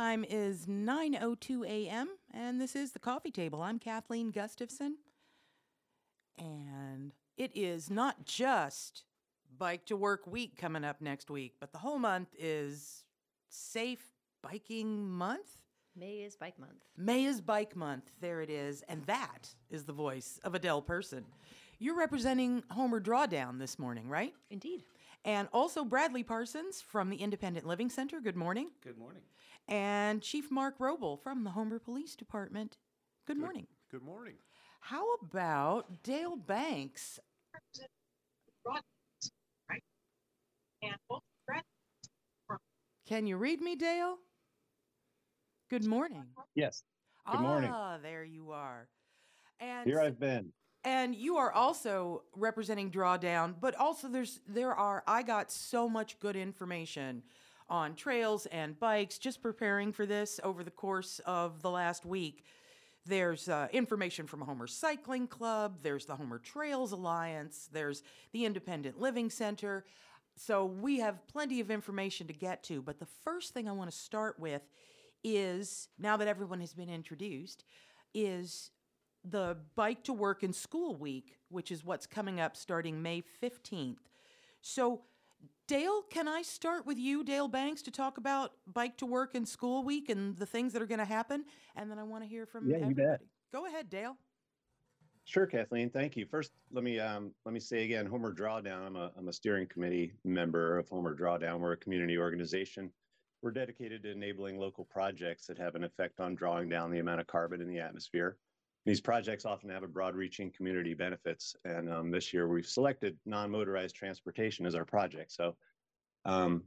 time is 9:02 a.m. and this is the coffee table. I'm Kathleen Gustafson. And it is not just Bike to Work Week coming up next week, but the whole month is Safe Biking Month. May is Bike Month. May is Bike Month. There it is. And that is the voice of Adele Pearson. You're representing Homer Drawdown this morning, right? Indeed. And also Bradley Parsons from the Independent Living Center. Good morning. Good morning. And Chief Mark Robl from the Homer Police Department. Good morning. Good morning. How about Dale Banks? Can you read me, Dale? Good morning. Yes. Good morning. Ah, there you are. And Here I've been. and you are also representing Drawdown, but also there's there are I got so much good information on trails and bikes just preparing for this over the course of the last week. There's uh, information from Homer Cycling Club, there's the Homer Trails Alliance, there's the Independent Living Center. So we have plenty of information to get to, but the first thing I want to start with is now that everyone has been introduced is the Bike to Work and School Week, which is what's coming up starting May 15th. So, Dale, can I start with you, Dale Banks, to talk about Bike to Work and School Week and the things that are going to happen? And then I want to hear from Yeah, you bet. Go ahead, Dale. Sure, Kathleen. Thank you. First, let me um, let me say again, Homer Drawdown. I'm a I'm a steering committee member of Homer Drawdown. We're a community organization. We're dedicated to enabling local projects that have an effect on drawing down the amount of carbon in the atmosphere. These projects often have a broad-reaching community benefits, and um, this year we've selected non-motorized transportation as our project. So, um,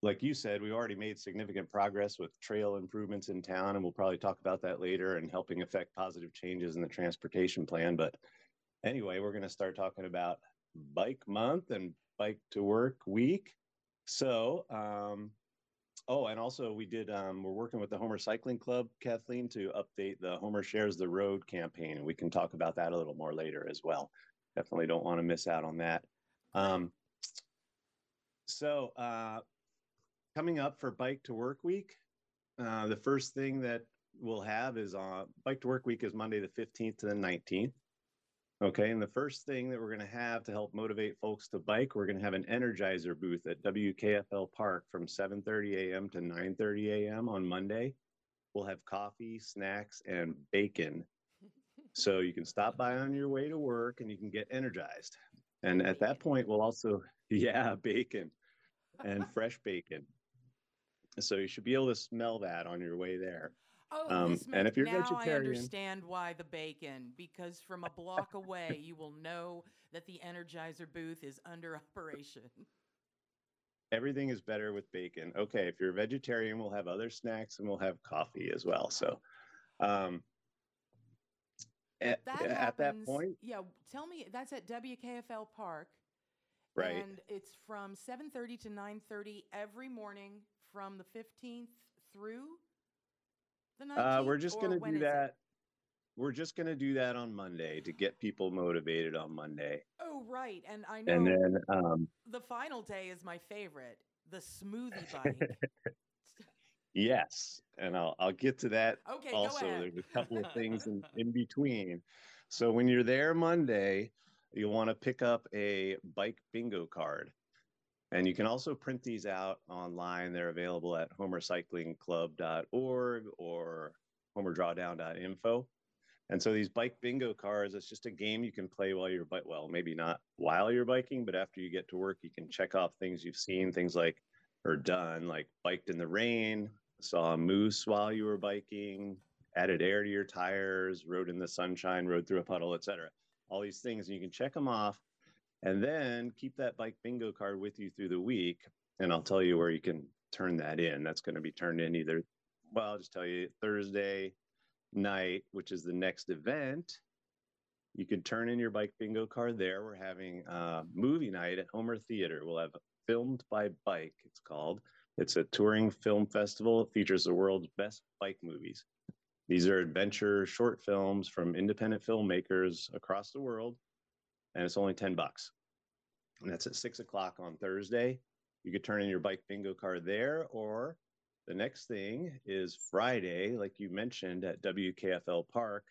like you said, we've already made significant progress with trail improvements in town, and we'll probably talk about that later and helping affect positive changes in the transportation plan. But anyway, we're going to start talking about Bike Month and Bike to Work Week. So, um, oh, and also we did, um, we're working with the Homer Cycling Club, Kathleen, to update the Homer Shares the Road campaign, and we can talk about that a little more later as well. Definitely don't want to miss out on that. Um, so, uh, coming up for Bike to Work Week, uh, the first thing that we'll have is uh, Bike to Work Week is Monday the 15th to the 19th. Okay, and the first thing that we're going to have to help motivate folks to bike, we're going to have an Energizer booth at WKFL Park from 7:30 a.m. to 9:30 a.m. on Monday. We'll have coffee, snacks, and bacon, so you can stop by on your way to work and you can get energized. And at that point, we'll also, yeah, bacon and fresh bacon. So you should be able to smell that on your way there. Oh, Um, this and if you're now I understand why the bacon, because from a block away, you will know that the Energizer booth is under operation. Everything is better with bacon. Okay, if you're a vegetarian, we'll have other snacks and we'll have coffee as well. So, um, at, That at that point, yeah. Tell me, that's at WKFL Park, right? And it's from 7:30 to 9:30 every morning from the 15th through the 19th. Uh, we're just going to do is it? that. We're just going to do that on Monday to get people motivated on Monday. Oh, right. And I know And then, um, the final day is my favorite, the smoothie bike. yes, and I'll, I'll get to that Okay, go also there's a couple of things in, in between so when you're there monday you'll want to pick up a bike bingo card and you can also print these out online they're available at homercyclingclub.org or homerdrawdown.info and so these bike bingo cards it's just a game you can play while you're bike well maybe not while you're biking but after you get to work you can check off things you've seen things like or done like biked in the rain saw a moose while you were biking added air to your tires, rode in the sunshine, rode through a puddle, etc. All these things, and you can check them off, and then keep that bike bingo card with you through the week. And I'll tell you where you can turn that in. That's going to be turned in either, well, I'll just tell you Thursday night, which is the next event. You can turn in your bike bingo card there. We're having a movie night at Homer Theater. We'll have Filmed by Bike, it's called. It's a touring film festival. It features the world's best bike movies. These are adventure short films from independent filmmakers across the world, and it's only 10 bucks. And that's at six o'clock on Thursday. You could turn in your bike bingo card there, or the next thing is Friday, like you mentioned at WKFL Park.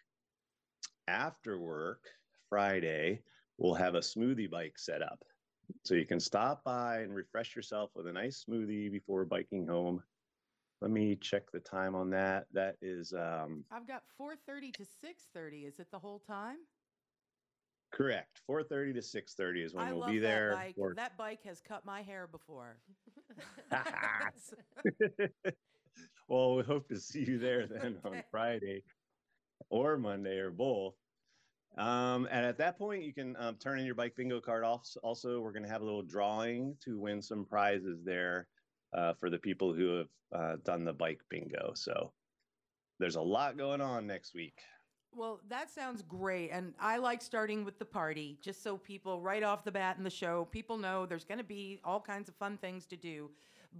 After work, Friday, we'll have a smoothie bike set up. So you can stop by and refresh yourself with a nice smoothie before biking home. Let me check the time on that. That is um, I've got 4:30 to 6:30. Is it the whole time? Correct. 4:30 to 6:30 is when I we'll be there. that bike. for- That bike has cut my hair before. well, we hope to see you there then on Friday or Monday or both. Um, and at that point, you can um, turn in your bike bingo card. Also we're going to have a little drawing to win some prizes there uh, for the people who have uh, done the bike bingo. So there's a lot going on next week. Well, that sounds great. And I like starting with the party, just so people, right off the bat in the show, people know there's going to be all kinds of fun things to do.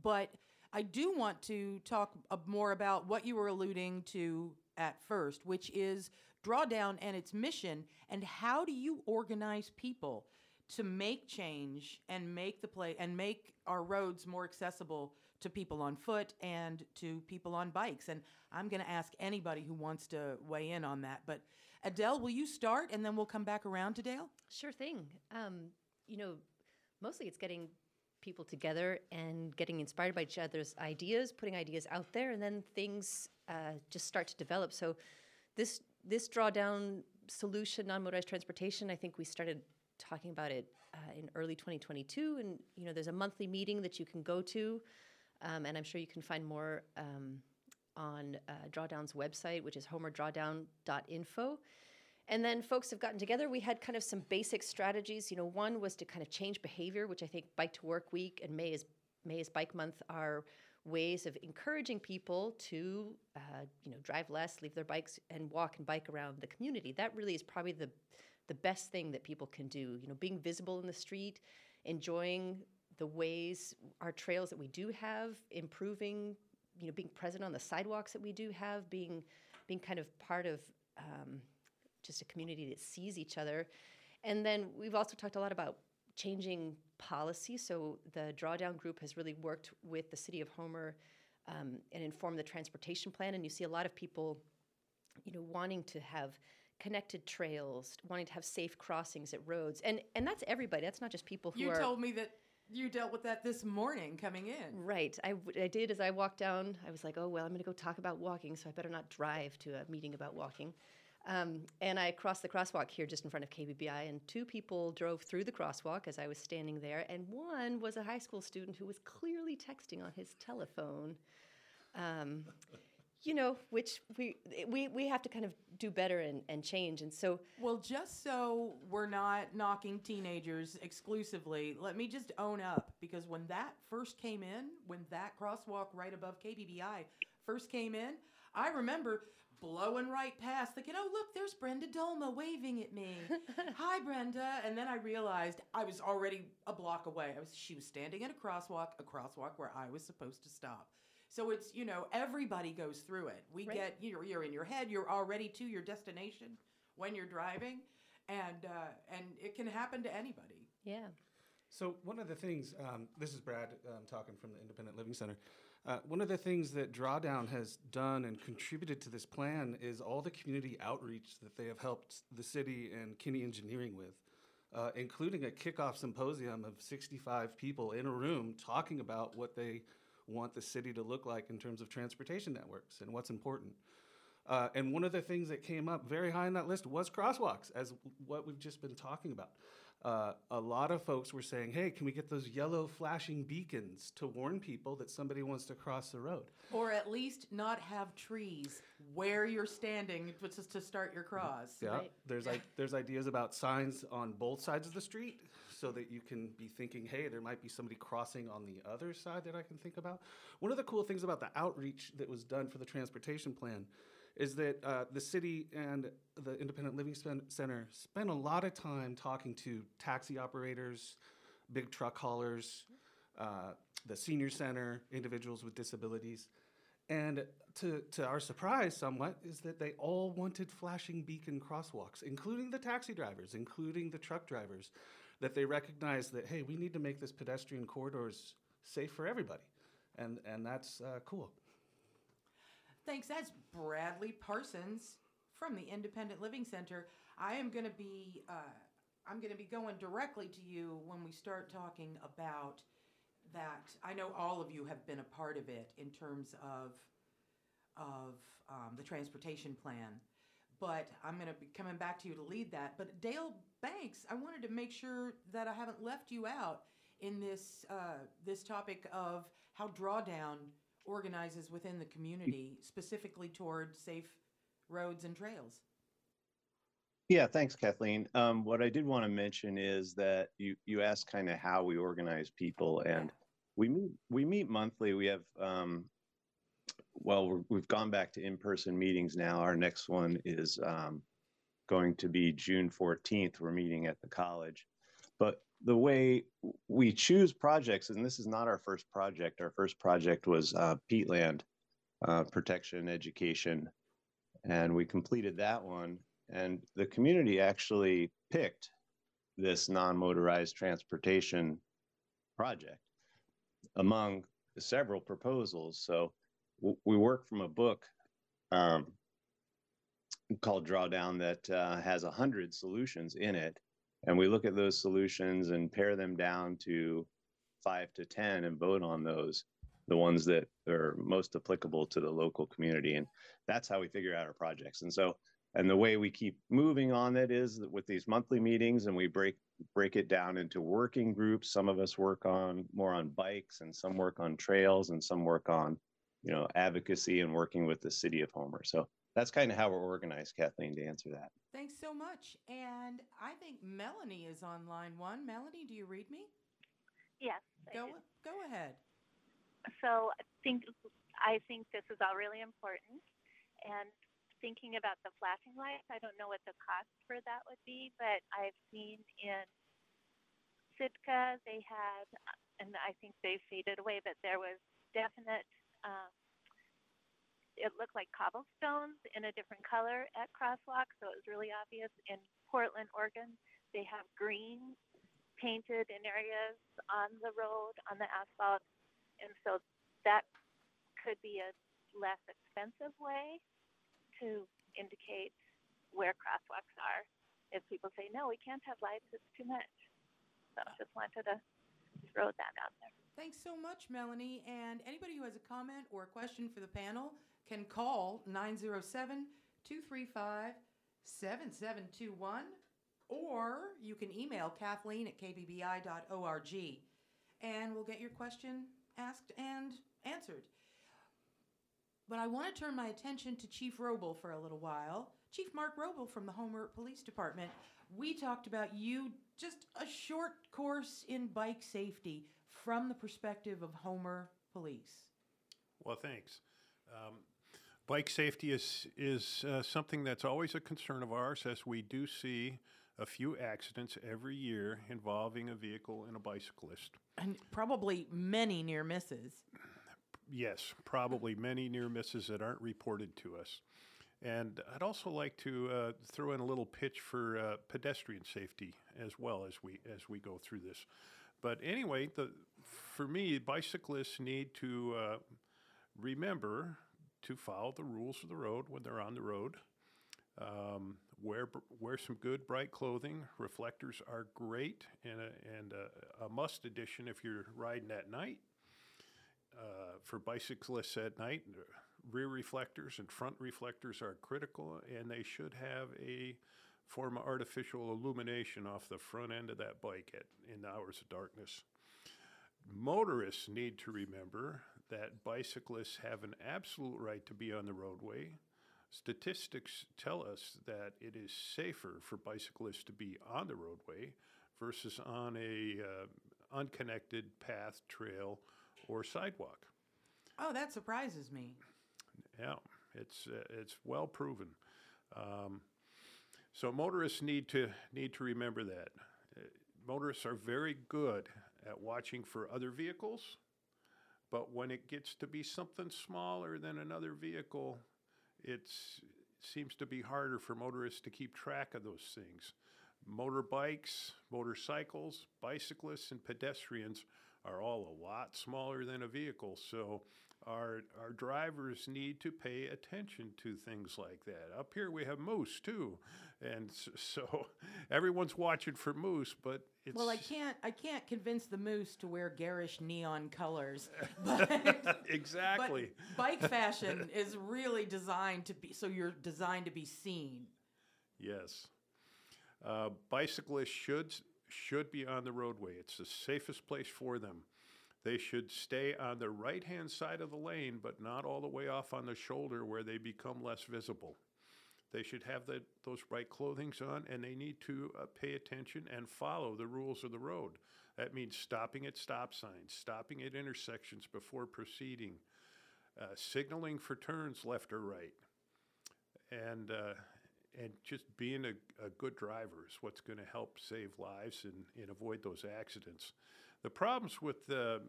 But I do want to talk more about what you were alluding to at first, which is Drawdown and its mission, and how do you organize people to make change and make the play and make our roads more accessible to people on foot and to people on bikes. And I'm going to ask anybody who wants to weigh in on that. But Adele, will you start and then we'll come back around to Dale? Sure thing. Um, you know, mostly it's getting people together and getting inspired by each other's ideas, putting ideas out there, and then things uh, just start to develop. So, this this drawdown solution, non-motorized transportation, I think we started talking about it uh, in early 2022, and you know, there's a monthly meeting that you can go to, um, and I'm sure you can find more um, on uh, Drawdown's website, which is homerdrawdown.info. And then folks have gotten together. We had kind of some basic strategies. You know, one was to kind of change behavior, which I think Bike to Work Week and May is May is Bike Month are ways of encouraging people to, uh, you know, drive less, leave their bikes, and walk and bike around the community. That really is probably the the best thing that people can do. You know, being visible in the street, enjoying the ways our trails that we do have, improving. You know, being present on the sidewalks that we do have, being being kind of part of. Um, just a community that sees each other. And then we've also talked a lot about changing policy. So the drawdown group has really worked with the city of Homer um, and informed the transportation plan. And you see a lot of people, you know, wanting to have connected trails, wanting to have safe crossings at roads, and and that's everybody. That's not just people who You are. told me that you dealt with that this morning coming in. Right. I, I did as I walked down. I was like, oh, well, I'm going to go talk about walking, so I better not drive to a meeting about walking. Um, and I crossed the crosswalk here just in front of KBBI, and two people drove through the crosswalk as I was standing there, and one was a high school student who was clearly texting on his telephone. Um, you know, which we, we, we have to kind of do better and, and change. And so, Well, just so we're not knocking teenagers exclusively, let me just own up because when that first came in, when that crosswalk right above KBBI first came in, I remember blowing right past, thinking, oh, look, there's Brenda Dolma waving at me. Hi, Brenda. And then I realized I was already a block away. I was, she was standing at a crosswalk, a crosswalk where I was supposed to stop. So it's, you know, everybody goes through it. We Right. get, you're, you're in your head, you're already to your destination when you're driving, and uh, and it can happen to anybody. yeah. So one of the things, um, this is Brad um, talking from the Independent Living Center. Uh, one of the things that Drawdown has done and contributed to this plan is all the community outreach that they have helped the city and Kinney Engineering with, uh, including a kickoff symposium of 65 people in a room talking about what they want the city to look like in terms of transportation networks and what's important. Uh, and one of the things that came up very high on that list was crosswalks, as what we've just been talking about. Uh, a lot of folks were saying, hey, can we get those yellow flashing beacons to warn people that somebody wants to cross the road? Or at least not have trees where you're standing just to start your cross. Yeah, Right. there's like there's ideas about signs on both sides of the street so that you can be thinking, hey, there might be somebody crossing on the other side that I can think about. One of the cool things about the outreach that was done for the transportation plan is that uh, the city and the Independent Living Center spent a lot of time talking to taxi operators, big truck haulers, uh, the senior center, individuals with disabilities. And to, to our surprise, somewhat, is that they all wanted flashing beacon crosswalks, including the taxi drivers, including the truck drivers, that they recognize that, hey, we need to make this pedestrian corridors safe for everybody. And, and that's uh, cool. Thanks. That's Bradley Parsons from the Independent Living Center. I am going to be uh, I'm going to be going directly to you when we start talking about that. I know all of you have been a part of it in terms of of um, the transportation plan, but I'm going to be coming back to you to lead that. But Dale Banks, I wanted to make sure that I haven't left you out in this uh, this topic of how Drawdown organizes within the community, specifically toward safe roads and trails. Yeah, thanks, Kathleen. Um, what I did want to mention is that you you asked kind of how we organize people, and we meet we meet monthly. We have um, well, we're, we've gone back to in person meetings now. Our next one is um, going to be June 14th. We're meeting at the college, but the way we choose projects, and this is not our first project. Our first project was uh, peatland uh, protection education, and we completed that one and the community actually picked this non-motorized transportation project among several proposals. So we work from a book um, called Drawdown that uh, has a hundred solutions in it, and we look at those solutions and pare them down to five to ten and vote on those, the ones that are most applicable to the local community, and that's how we figure out our projects. And so and the way we keep moving on it is that with these monthly meetings and we break break it down into working groups. Some of us work on more on bikes and some work on trails and some work on you know advocacy and working with the city of homer. So that's kind of how we're organized kathleen to answer that Thanks so much. And I think Melanie is on line one. Melanie, do you read me? Yes. Go go ahead. So I think I think this is all really important. And thinking about the flashing lights, I don't know what the cost for that would be, but I've seen in Sitka they had, and I think they faded away, but there was definite. Um, it looked like cobblestones in a different color at crosswalks, so it was really obvious. In Portland, Oregon, they have green painted in areas on the road, on the asphalt, and so that could be a less expensive way to indicate where crosswalks are. If people say, no, we can't have lights, it's too much. So I just wanted to throw that out there. Thanks so much, Melanie. And anybody who has a comment or a question for the panel can call 907 235 7721 or you can email Kathleen at kbbi.org and we'll get your question asked and answered. But I want to turn my attention to Chief Robl for a little while. Chief Mark Robl from the Homer Police Department. We talked about you, just a short course in bike safety from the perspective of Homer Police. Well, thanks. Um, bike safety is is uh, something that's always a concern of ours, as we do see a few accidents every year involving a vehicle and a bicyclist. And probably many near misses. Yes, probably many near misses that aren't reported to us. And I'd also like to uh, throw in a little pitch for uh, pedestrian safety as well as we as we go through this. But anyway, the for me, bicyclists need to uh, remember to follow the rules of the road when they're on the road. Um, wear wear some good bright clothing. Reflectors are great and a, and a, a must addition if you're riding at night. Uh, for bicyclists at night, uh, rear reflectors and front reflectors are critical, and they should have a form of artificial illumination off the front end of that bike at, in the hours of darkness. Motorists need to remember that bicyclists have an absolute right to be on the roadway. Statistics tell us that it is safer for bicyclists to be on the roadway versus on a uh, unconnected path, trail, or sidewalk. Oh, that surprises me. Yeah, it's uh, it's well proven. Um, so motorists need to need to remember that. Uh, motorists are very good at watching for other vehicles, but when it gets to be something smaller than another vehicle, it seems to be harder for motorists to keep track of those things. Motorbikes, motorcycles, bicyclists, and pedestrians are all a lot smaller than a vehicle. So our our drivers need to pay attention to things like that. Up here we have moose too, and so everyone's watching for moose. But it's Well, I can't I can't convince the moose to wear garish neon colors. But exactly. But bike fashion is really designed to be so you're designed to be seen. Yes. Uh, bicyclists should should be on the roadway. It's the safest place for them. They should stay on the right hand side of the lane, but not all the way off on the shoulder where they become less visible. They should have the, those right clothings on, and they need to uh, pay attention and follow the rules of the road. That means stopping at stop signs, stopping at intersections before proceeding, uh, signaling for turns left or right, and uh, and just being a, a good driver is what's going to help save lives and, and avoid those accidents. The problems with the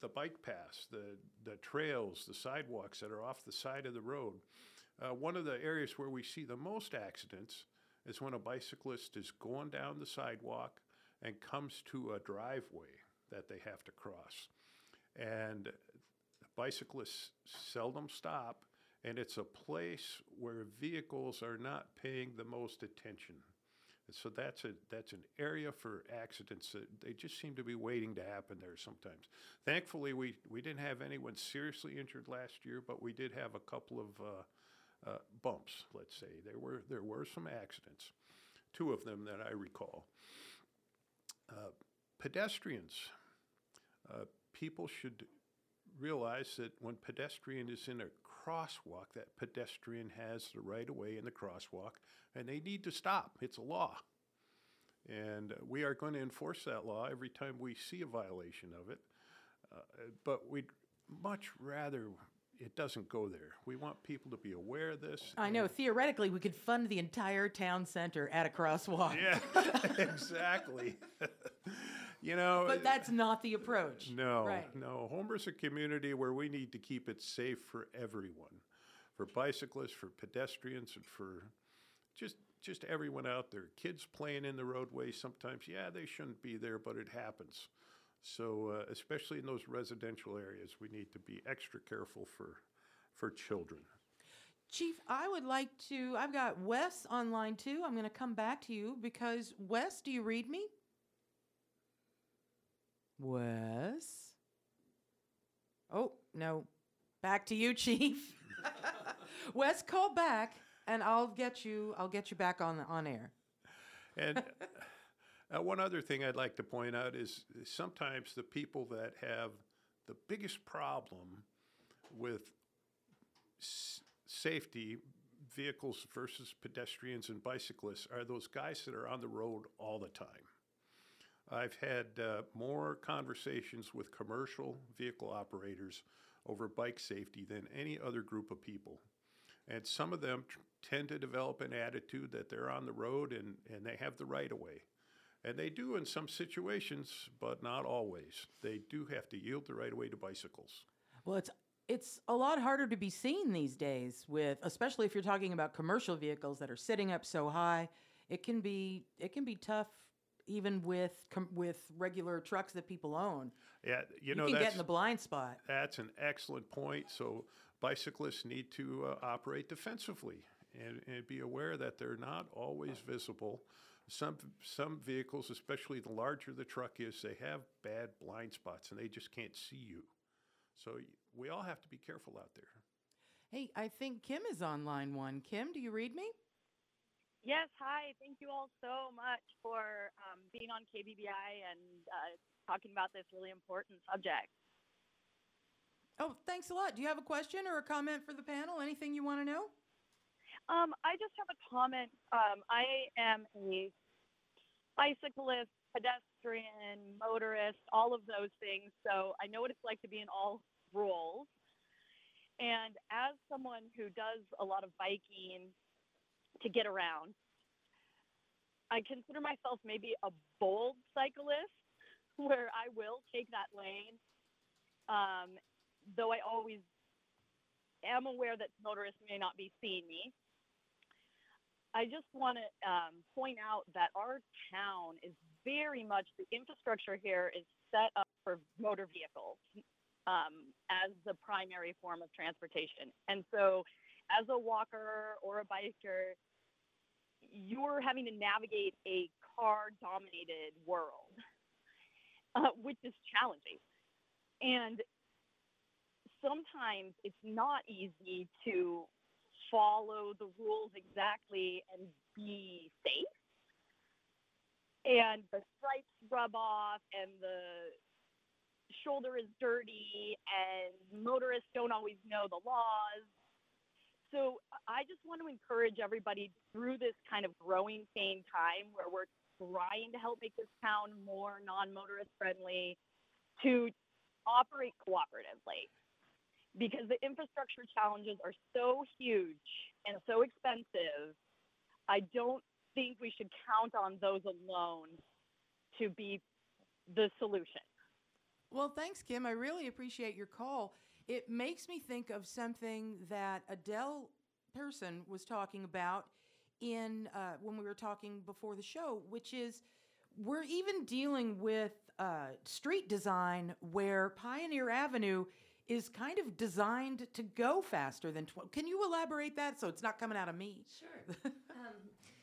the bike paths, the the trails, the sidewalks that are off the side of the road. Uh, one of the areas where we see the most accidents is when a bicyclist is going down the sidewalk and comes to a driveway that they have to cross. And bicyclists seldom stop, and it's a place where vehicles are not paying the most attention. So that's a that's an area for accidents that they just seem to be waiting to happen there sometimes. Thankfully, we we didn't have anyone seriously injured last year, but we did have a couple of uh, uh, bumps. Let's say there were there were some accidents, two of them that I recall. Uh, pedestrians, uh, people should realize that when pedestrian is in a crosswalk, that pedestrian has the right of way in the crosswalk, and they need to stop. It's a law. And we are going to enforce that law every time we see a violation of it. Uh, but we'd much rather it doesn't go there. We want people to be aware of this. I know theoretically we could fund the entire town center at a crosswalk. Yeah, exactly. you know, But that's not the approach. No, Right. no. Homer's a community where we need to keep it safe for everyone, for bicyclists, for pedestrians, and for just just everyone out there. Kids playing in the roadway sometimes, yeah, they shouldn't be there, but it happens. So, uh, especially in those residential areas, we need to be extra careful for for children. Chief, I would like to. I've got Wes online too. I'm going to come back to you because Wes, do you read me? Wes? Oh, no. Back to you, Chief. Wes, call back and I'll get you I'll get you back on on air. And uh, one other thing I'd like to point out is sometimes the people that have the biggest problem with s- safety, vehicles versus pedestrians and bicyclists, are those guys that are on the road all the time. I've had uh, more conversations with commercial vehicle operators over bike safety than any other group of people. And some of them t- tend to develop an attitude that they're on the road and, and they have the right of way. And they do in some situations, but not always. They do have to yield the right of way to bicycles. Well, it's it's a lot harder to be seen these days with especially if you're talking about commercial vehicles that are sitting up so high. It can be it can be tough even with com- with regular trucks that people own. Yeah, you, You, know can that's get in the blind spot. that's an excellent point. So bicyclists need to uh, operate defensively and, and be aware that they're not always visible. Some some vehicles, especially the larger the truck is, they have bad blind spots and they just can't see you. So we all have to be careful out there. Hey, I think Kim is on line one. Kim, do you read me? Yes, hi. Thank you all so much for um, being on KBBI and uh, talking about this really important subject. Oh, thanks a lot. Do you have a question or a comment for the panel? Anything you want to know? Um, I just have a comment. Um, I am a bicyclist, pedestrian, motorist, all of those things. So I know what it's like to be in all roles. And as someone who does a lot of biking to get around, I consider myself maybe a bold cyclist where I will take that lane. Um, though I always am aware that motorists may not be seeing me. I just want to um, point out that our town is very much the infrastructure here is set up for motor vehicles um, as the primary form of transportation. And so, as a walker or a biker, you're having to navigate a car dominated world, uh, which is challenging. And sometimes it's not easy to follow the rules exactly and be safe. And the stripes rub off, and the shoulder is dirty, and motorists don't always know the laws. So I just want to encourage everybody through this kind of growing pain time where we're trying to help make this town more non motorist friendly to operate cooperatively because the infrastructure challenges are so huge and so expensive. I don't think we should count on those alone to be the solution. Well, thanks, Kim. I really appreciate your call. It makes me think of something that Adele Pearson was talking about in uh, when we were talking before the show, which is we're even dealing with uh, street design where Pioneer Avenue is kind of designed to go faster than 12. Can you elaborate that so it's not coming out of me? Sure. um,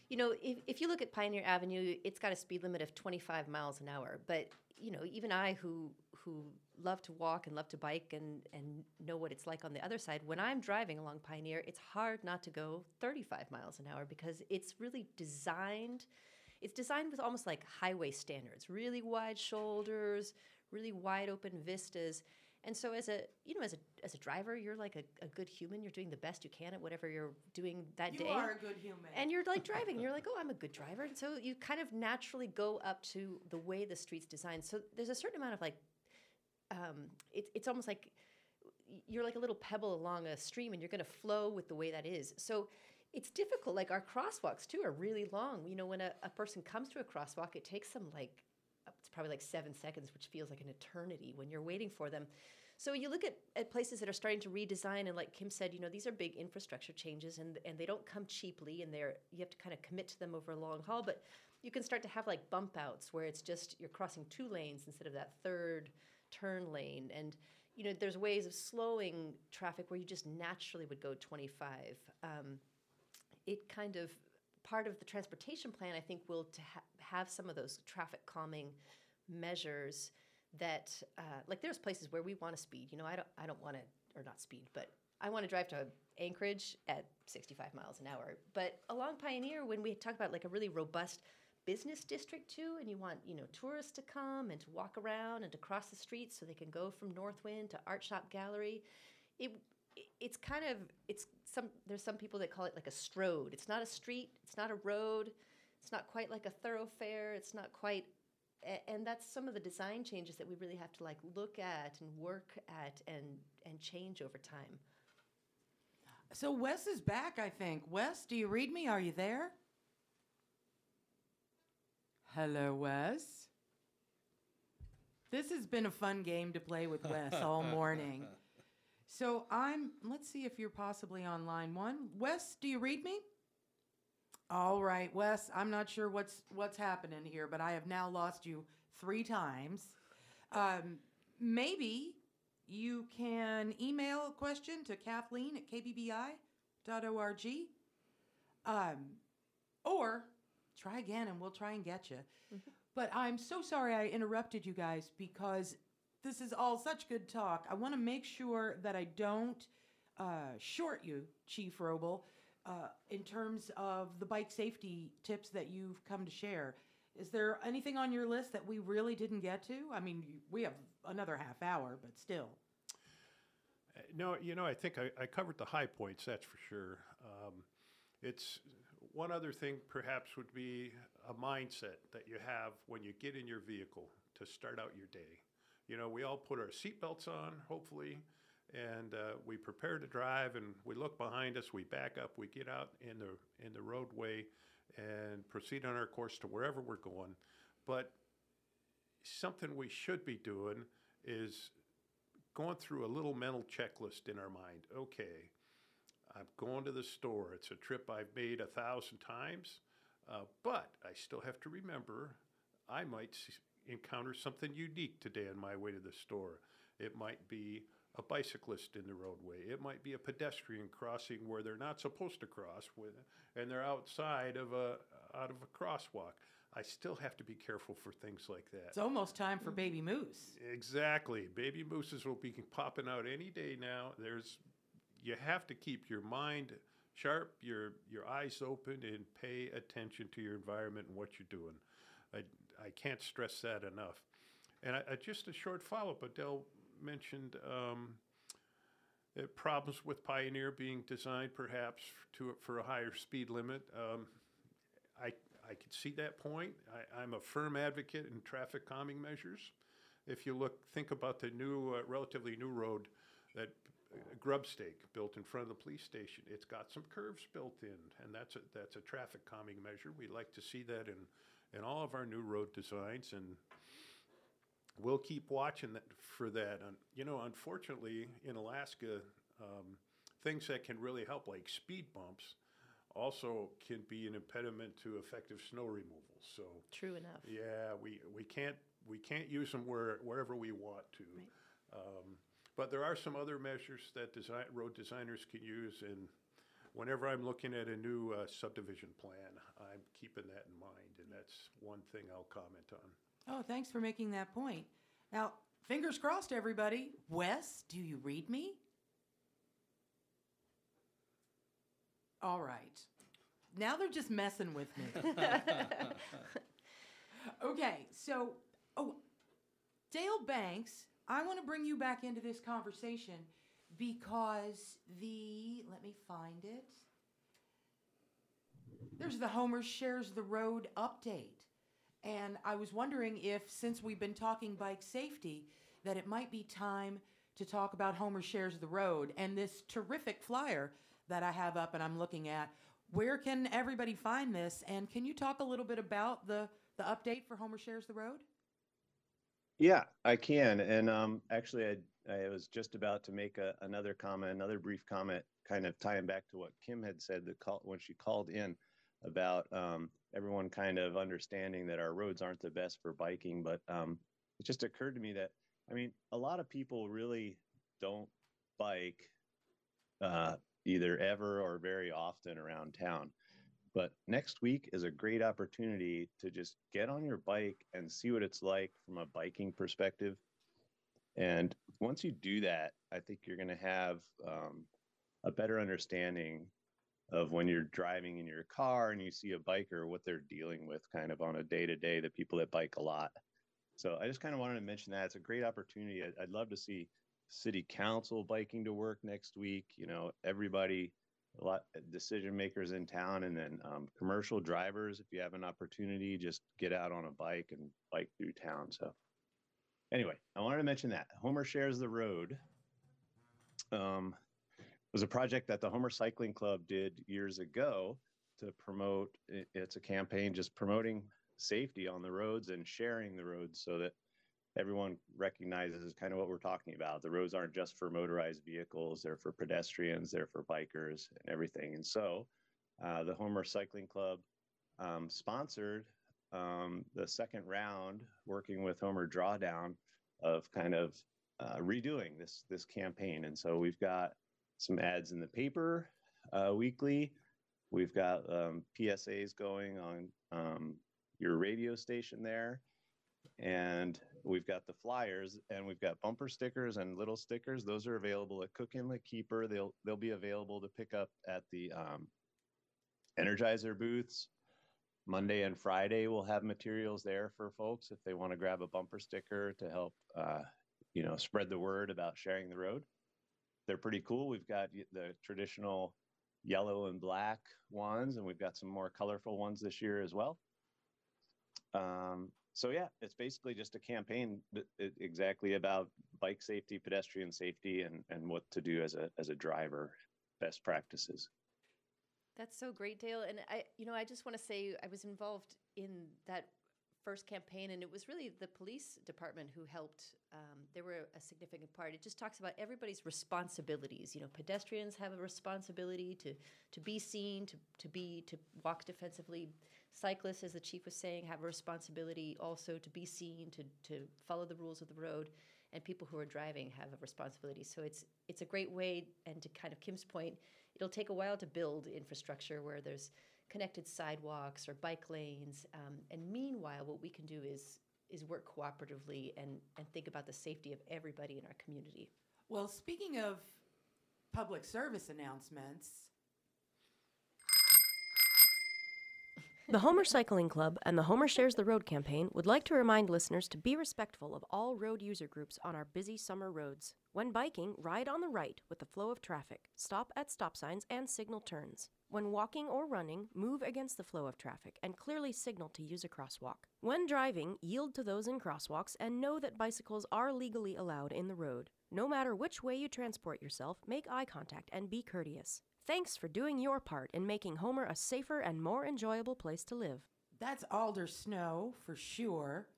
you know, if, if you look at Pioneer Avenue, it's got a speed limit of 25 miles an hour. But, you know, even I who who love to walk and love to bike and, and know what it's like on the other side, when I'm driving along Pioneer, it's hard not to go 35 miles an hour because it's really designed it's designed with almost like highway standards, really wide shoulders, really wide open vistas. And so as a you know as a as a driver, you're like a, a good human. You're doing the best you can at whatever you're doing that You day. You are a good human. And you're like driving, and you're like, oh, I'm a good driver. And so you kind of naturally go up to the way the street's designed. So there's a certain amount of like, um, it's it's almost like you're like a little pebble along a stream, and you're going to flow with the way that is. So it's difficult. Like our crosswalks too are really long. You know, when a, a person comes to a crosswalk, it takes them like it's probably like seven seconds, which feels like an eternity when you're waiting for them. So you look at, at places that are starting to redesign, and like Kim said, you know, these are big infrastructure changes, and and they don't come cheaply, and they're you have to kind of commit to them over a long haul. But you can start to have like bump outs where it's just you're crossing two lanes instead of that third turn lane, and you know, there's ways of slowing traffic where you just naturally would go 25. Um, it kind of part of the transportation plan, I think, will to ha- have some of those traffic calming measures that, uh, like, there's places where we want to speed. You know, I don't, I don't want to, or not speed, but I want to drive to Anchorage at 65 miles an hour. But along Pioneer, when we talk about like a really robust business district too, and you want you know tourists to come and to walk around and to cross the streets so they can go from Northwind to Art Shop Gallery, it it's kind of it's some there's some people that call it like a strode. It's not a street. It's not a road. It's not quite like a thoroughfare. It's not quite and that's some of the design changes that we really have to like look at and work at and and change over time. So Wes is back, I think. Wes, do you read me? Are you there? Hello, Wes. This has been a fun game to play with Wes all morning. So I'm, let's see if you're possibly on line one. Wes, do you read me? All right, Wes, I'm not sure what's what's happening here, but I have now lost you three times. Um, maybe you can email a question to Kathleen at kbbi.org. Um, or try again and we'll try and get you. But I'm so sorry I interrupted you guys because this is all such good talk. I want to make sure that I don't uh, short you, Chief Robl, uh, in terms of the bike safety tips that you've come to share. Is there anything on your list that we really didn't get to? I mean, we have another half hour, but still. Uh, No, you know, I think I, I covered the high points, that's for sure. Um, it's one other thing perhaps would be a mindset that you have when you get in your vehicle to start out your day. You know, we all put our seatbelts on, hopefully, and uh, we prepare to drive, and we look behind us, we back up, we get out in the in the roadway, and proceed on our course to wherever we're going. But something we should be doing is going through a little mental checklist in our mind. Okay, I'm going to the store. It's a trip I've made a thousand times, uh, but I still have to remember I might, encounter something unique today on my way to the store. It might be a bicyclist in the roadway. It might be a pedestrian crossing where they're not supposed to cross with, and they're outside of a out of a crosswalk. I still have to be careful for things like that. It's almost time for baby moose. Exactly. Baby mooses will be popping out any day now. There's you have to keep your mind sharp, your your eyes open and pay attention to your environment and what you're doing. I I can't stress that enough. And I, I, just a short follow-up. Adele mentioned um, uh, problems with Pioneer being designed perhaps to for a higher speed limit. Um, I I could see that point. I, am a firm advocate in traffic calming measures. If you look, think about the new, uh, relatively new road that uh, Grubstake built in front of the police station. It's got some curves built in, and that's a that's a traffic calming measure. We like to see that in in all of our new road designs, and we'll keep watching that for that. And you know, unfortunately, in Alaska, um, things that can really help, like speed bumps, also can be an impediment to effective snow removal. So true enough. Yeah, we, we can't we can't use them where, wherever we want to. Right. Um, but there are some other measures that design, road designers can use, and whenever I'm looking at a new uh, subdivision plan, I'm keeping that in mind, and that's one thing I'll comment on. Oh, thanks for making that point. Now, fingers crossed, everybody. Wes, do you read me? All right. Now they're just messing with me. okay, so, oh, Dale Banks, I want to bring you back into this conversation because the, let me find it. There's the Homer Shares the Road update. And I was wondering if, since we've been talking bike safety, that it might be time to talk about Homer Shares the Road and this terrific flyer that I have up and I'm looking at. Where can everybody find this? And can you talk a little bit about the, the update for Homer Shares the Road? Yeah, I can. And um, actually, I, I was just about to make a, another comment, another brief comment, kind of tying back to what Kim had said that call, when she called in about um, everyone kind of understanding that our roads aren't the best for biking. But um, it just occurred to me that, I mean, a lot of people really don't bike uh, either ever or very often around town. But next week is a great opportunity to just get on your bike and see what it's like from a biking perspective. And once you do that, I think you're going to have um, a better understanding of when you're driving in your car and you see a biker, what they're dealing with kind of on a day to day, the people that bike a lot. So I just kind of wanted to mention that. It's a great opportunity. I'd, I'd love to see city council biking to work next week. You know, everybody, a lot decision makers in town, and then um, commercial drivers. If you have an opportunity, just get out on a bike and bike through town. So, anyway, I wanted to mention that Homer shares the road. Um, was a project that the Homer Cycling Club did years ago to promote. It's a campaign just promoting safety on the roads and sharing the roads so that everyone recognizes is kind of what we're talking about. The roads aren't just for motorized vehicles, they're for pedestrians, they're for bikers and everything. And so uh, the Homer Cycling Club um, sponsored um, the second round, working with Homer Drawdown, of kind of uh, redoing this this campaign. And so we've got some ads in the paper uh, weekly. We've got um, PSAs going on um, your radio station there and we've got the flyers and we've got bumper stickers and little stickers. Those are available at Cook Inletkeeper. They'll they'll be available to pick up at the um, energizer booths. Monday and friday we'll have materials there for folks if they want to grab a bumper sticker to help uh, you know spread the word about sharing the road. They're pretty cool. We've got the traditional yellow and black ones and we've got some more colorful ones this year as well. Um, so yeah, it's basically just a campaign uh, exactly about bike safety, pedestrian safety, and and what to do as a as a driver, best practices. That's so great, Dale. And I, you know, I just want to say I was involved in that first campaign, and it was really the police department who helped. Um, they were a significant part. It just talks about everybody's responsibilities. You know, pedestrians have a responsibility to to be seen, to to be to walk defensively. Cyclists, as the chief was saying, have a responsibility also to be seen, to to follow the rules of the road. And people who are driving have a responsibility. So it's it's a great way, and to kind of Kim's point, it'll take a while to build infrastructure where there's connected sidewalks or bike lanes. Um, and meanwhile, what we can do is is work cooperatively and, and think about the safety of everybody in our community. Well, speaking of public service announcements, The Homer Cycling Club and the Homer Shares the Road campaign would like to remind listeners to be respectful of all road user groups on our busy summer roads. When biking, ride on the right with the flow of traffic, stop at stop signs and signal turns. When walking or running, move against the flow of traffic and clearly signal to use a crosswalk. When driving, yield to those in crosswalks and know that bicycles are legally allowed in the road. No matter which way you transport yourself, make eye contact and be courteous. Thanks for doing your part in making Homer a safer and more enjoyable place to live. that's Alder Snow for sure.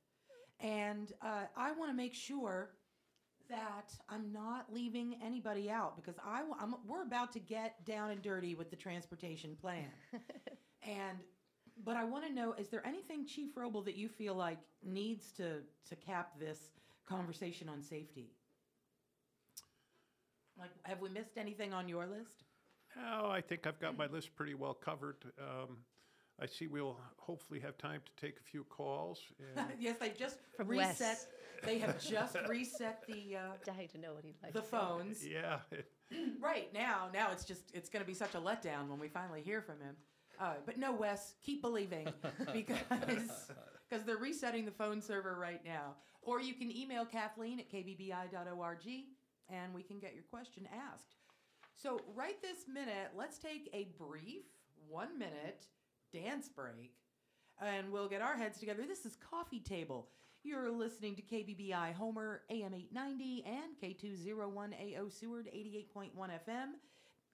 And uh, I want to make sure that I'm not leaving anybody out because I, I'm, we're about to get down and dirty with the transportation plan. and but I want to know: is there anything, Chief Robl, that you feel like needs to to cap this conversation on safety? Like, have we missed anything on your list? Oh, I think I've got my list pretty well covered. Um, I see we'll hopefully have time to take a few calls. And yes, they just From reset. Wes. They have just reset the uh, Dying to know what he'd like. the phones. yeah, Right now, now it's just it's going to be such a letdown when we finally hear from him. Uh, but no, Wes, keep believing because because they're resetting the phone server right now. Or you can email Kathleen at kbbi.org and we can get your question asked. So right this minute, let's take a brief one minute dance break and we'll get our heads together. This is Coffee Table. You're listening to KBBI Homer AM 890 and K201AO Seward 88.1 FM.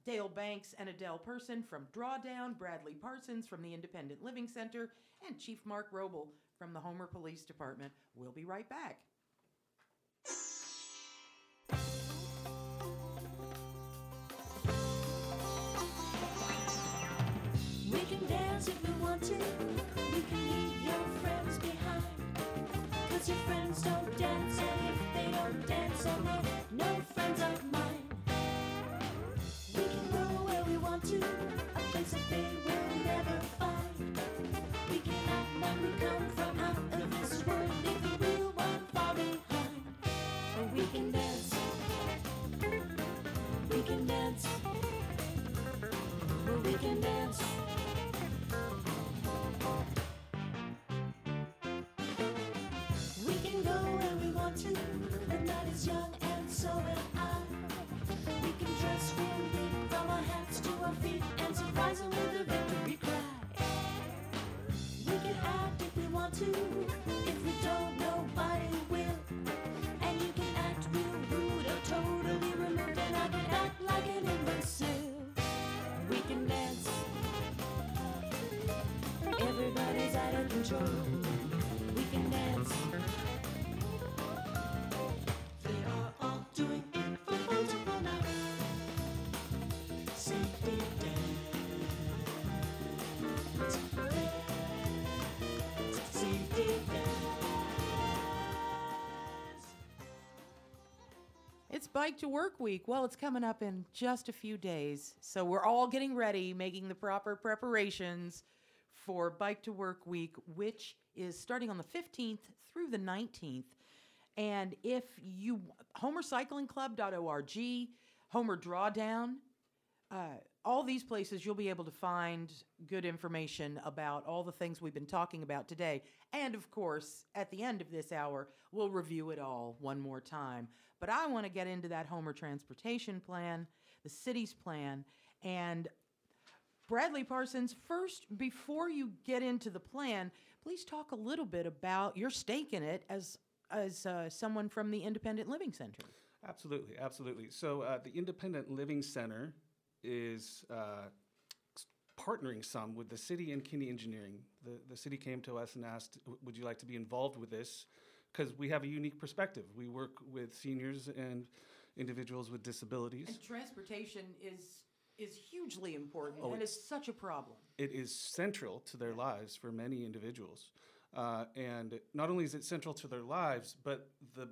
Dale Banks and Adele Pearson from Drawdown, Bradley Parsons from the Independent Living Center, and Chief Mark Robl from the Homer Police Department. We'll be right back. If we want to. We can leave your friends behind. Cause your friends Is young Bike to Work Week. Well, it's coming up in just a few days. So we're all getting ready, making the proper preparations for Bike to Work Week, which is starting on the 15th through the 19th. And if you, homercyclingclub.org, Homer Drawdown, uh, all these places you'll be able to find good information about all the things we've been talking about today. And of course, at the end of this hour, we'll review it all one more time. But I want to get into that Homer transportation plan, the city's plan, and Bradley Parsons, first, before you get into the plan, please talk a little bit about your stake in it as as uh, someone from the Independent Living Center. Absolutely, absolutely. So uh, the Independent Living Center is uh, partnering some with the city and Kinney Engineering. The, the city came to us and asked, would you like to be involved with this? Because we have a unique perspective. We work with seniors and individuals with disabilities. And transportation is is hugely important Oh, and is such a problem. it is central to their lives for many individuals. Uh, and not only is it central to their lives, but the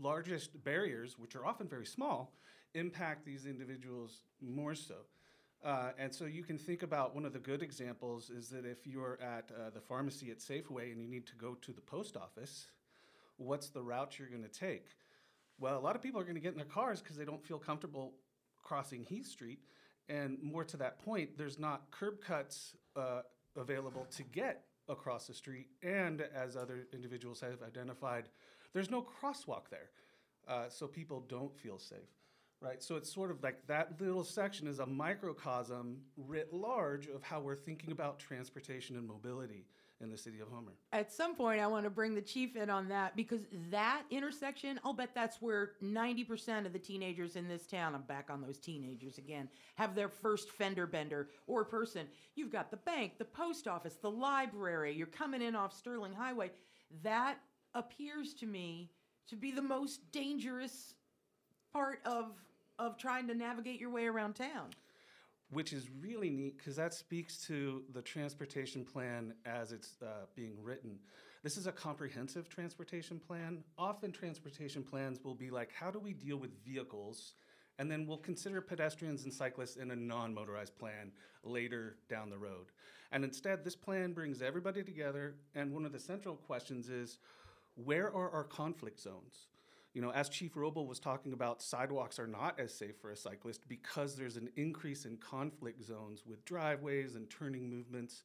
largest barriers, which are often very small, impact these individuals more so. Uh, and so you can think about one of the good examples is that if you're at uh, the pharmacy at Safeway and you need to go to the post office, what's the route you're going to take? Well, a lot of people are going to get in their cars because they don't feel comfortable crossing Heath Street. And more to that point, there's not curb cuts uh, available to get across the street. And as other individuals have identified, there's no crosswalk there. Uh, so people don't feel safe, right? So it's sort of like that little section is a microcosm writ large of how we're thinking about transportation and mobility in the city of Homer. At some point, I want to bring the chief in on that because that intersection, I'll bet that's where 90% of the teenagers in this town, I'm back on those teenagers again, have their first fender bender or person. You've got the bank, the post office, the library, you're coming in off Sterling Highway. That appears to me to be the most dangerous part of of trying to navigate your way around town. which is really neat because that speaks to the transportation plan as it's uh, being written. This is a comprehensive transportation plan. Often, transportation plans will be like, how do we deal with vehicles? And then we'll consider pedestrians and cyclists in a non motorized plan later down the road. And instead, this plan brings everybody together. And one of the central questions is where are our conflict zones? You know, as Chief Robl was talking about, sidewalks are not as safe for a cyclist because there's an increase in conflict zones with driveways and turning movements.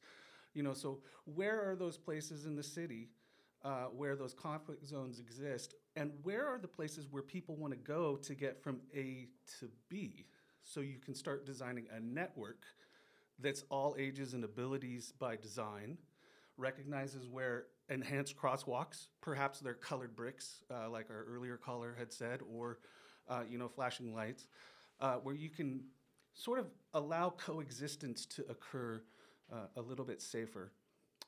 You know, so where are those places in the city uh, where those conflict zones exist? And where are the places where people want to go to get from A to B? So you can start designing a network that's all ages and abilities by design, recognizes where enhanced crosswalks, perhaps they're colored bricks, uh, like our earlier caller had said, or uh, you know, flashing lights, uh, where you can sort of allow coexistence to occur uh, a little bit safer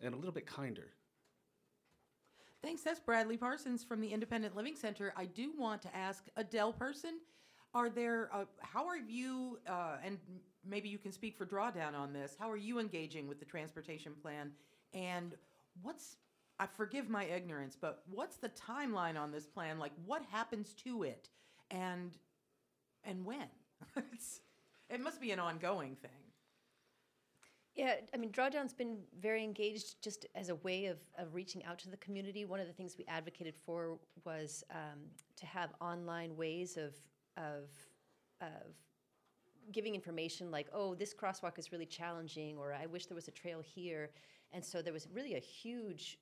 and a little bit kinder. Thanks. That's Bradley Parsons from the Independent Living Center. I do want to ask Adele Pearson, are there, uh, how are you, uh, and maybe you can speak for Drawdown on this, how are you engaging with the transportation plan? And what's, I forgive my ignorance, but what's the timeline on this plan? Like, what happens to it? And, and when? It must be an ongoing thing. Yeah, I mean, Drawdown's been very engaged just as a way of, of reaching out to the community. One of the things we advocated for was um, to have online ways of, of, of giving information like, oh, this crosswalk is really challenging, or I wish there was a trail here. And so there was really a huge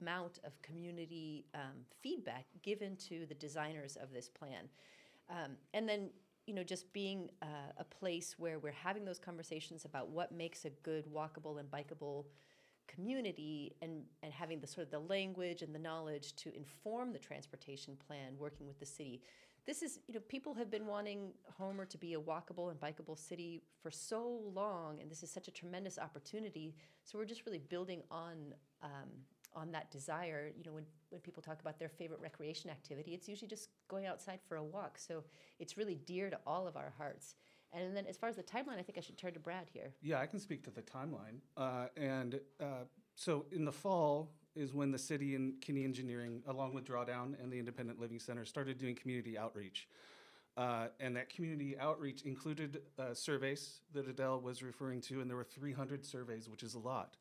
amount of community um, feedback given to the designers of this plan. Um, and then, you know, just being uh, a place where we're having those conversations about what makes a good walkable and bikeable community and, and having the sort of the language and the knowledge to inform the transportation plan, working with the city. This is, you know, people have been wanting Homer to be a walkable and bikeable city for so long, and this is such a tremendous opportunity. So we're just really building on um, on that desire. You know, when when people talk about their favorite recreation activity, it's usually just going outside for a walk. So it's really dear to all of our hearts. And then as far as the timeline, I think I should turn to Brad here. Yeah, I can speak to the timeline. Uh, and uh, so in the fall is when the city and Kinney Engineering, along with Drawdown and the Independent Living Center, started doing community outreach. Uh, and that community outreach included uh, surveys that Adele was referring to, and there were 300 surveys, which is a lot.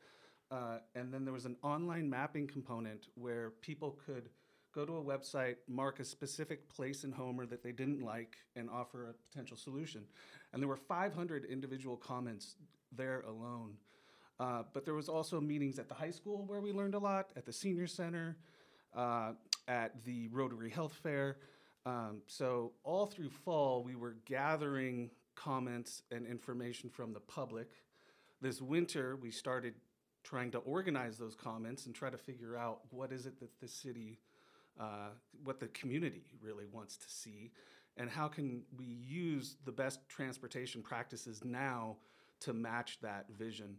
Uh, and then there was an online mapping component where people could go to a website, mark a specific place in Homer that they didn't like, and offer a potential solution. And there were 500 individual comments there alone. Uh, but there was also meetings at the high school where we learned a lot, at the senior center, uh, at the Rotary Health Fair. Um, so all through fall, we were gathering comments and information from the public. This winter, we started trying to organize those comments and try to figure out what is it that the city, uh, what the community really wants to see, and how can we use the best transportation practices now to match that vision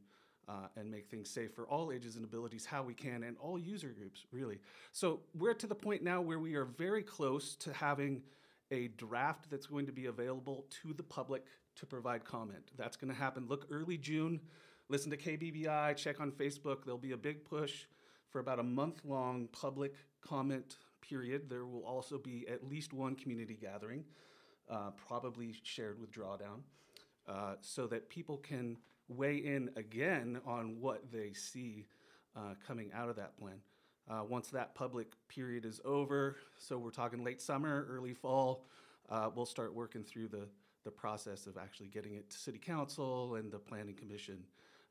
uh, and make things safe for all ages and abilities how we can and all user groups really. So we're to the point now where we are very close to having a draft that's going to be available to the public to provide comment. That's going to happen. Look early june listen to kbbi check on facebook. There'll be a big push for about a month long public comment period. There will also be at least one community gathering uh, probably shared with drawdown uh, so that people can weigh in again on what they see uh, coming out of that plan. Uh, once that public period is over, so we're talking late summer, early fall, uh, we'll start working through the, the process of actually getting it to City Council and the Planning Commission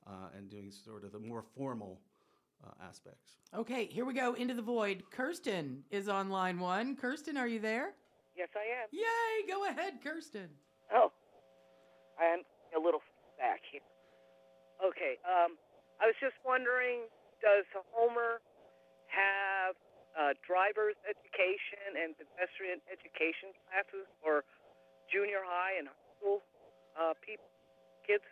uh, and doing sort of the more formal uh, aspects. Okay, here we go into the void. Kirsten is on line one. Kirsten, are you there? Yes, I am. Yay! Go ahead, Kirsten. Oh, I'm a little back here. Okay, um, I was just wondering, does Homer have uh, driver's education and pedestrian education classes for junior high and high school uh, people, kids?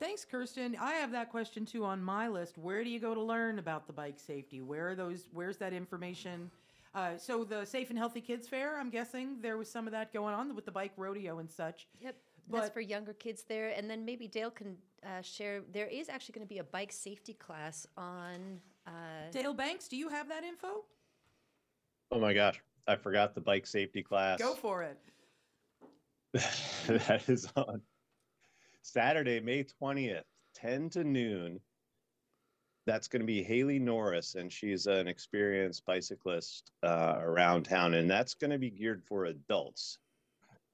Thanks, Kirsten. I have that question too on my list. Where do you go to learn about the bike safety? Where are those? Where's that information? Uh, so the Safe and Healthy Kids Fair, I'm guessing there was some of that going on with the bike rodeo and such. Yep. That's for younger kids there. And then maybe Dale can uh, share. There is actually going to be a bike safety class on. Uh, Dale Banks, do you have that info? Oh my gosh, I forgot the bike safety class. Go for it. that is on Saturday, May 20th, 10 to noon. That's going to be Haley Norris, and she's an experienced bicyclist uh, around town, and that's going to be geared for adults,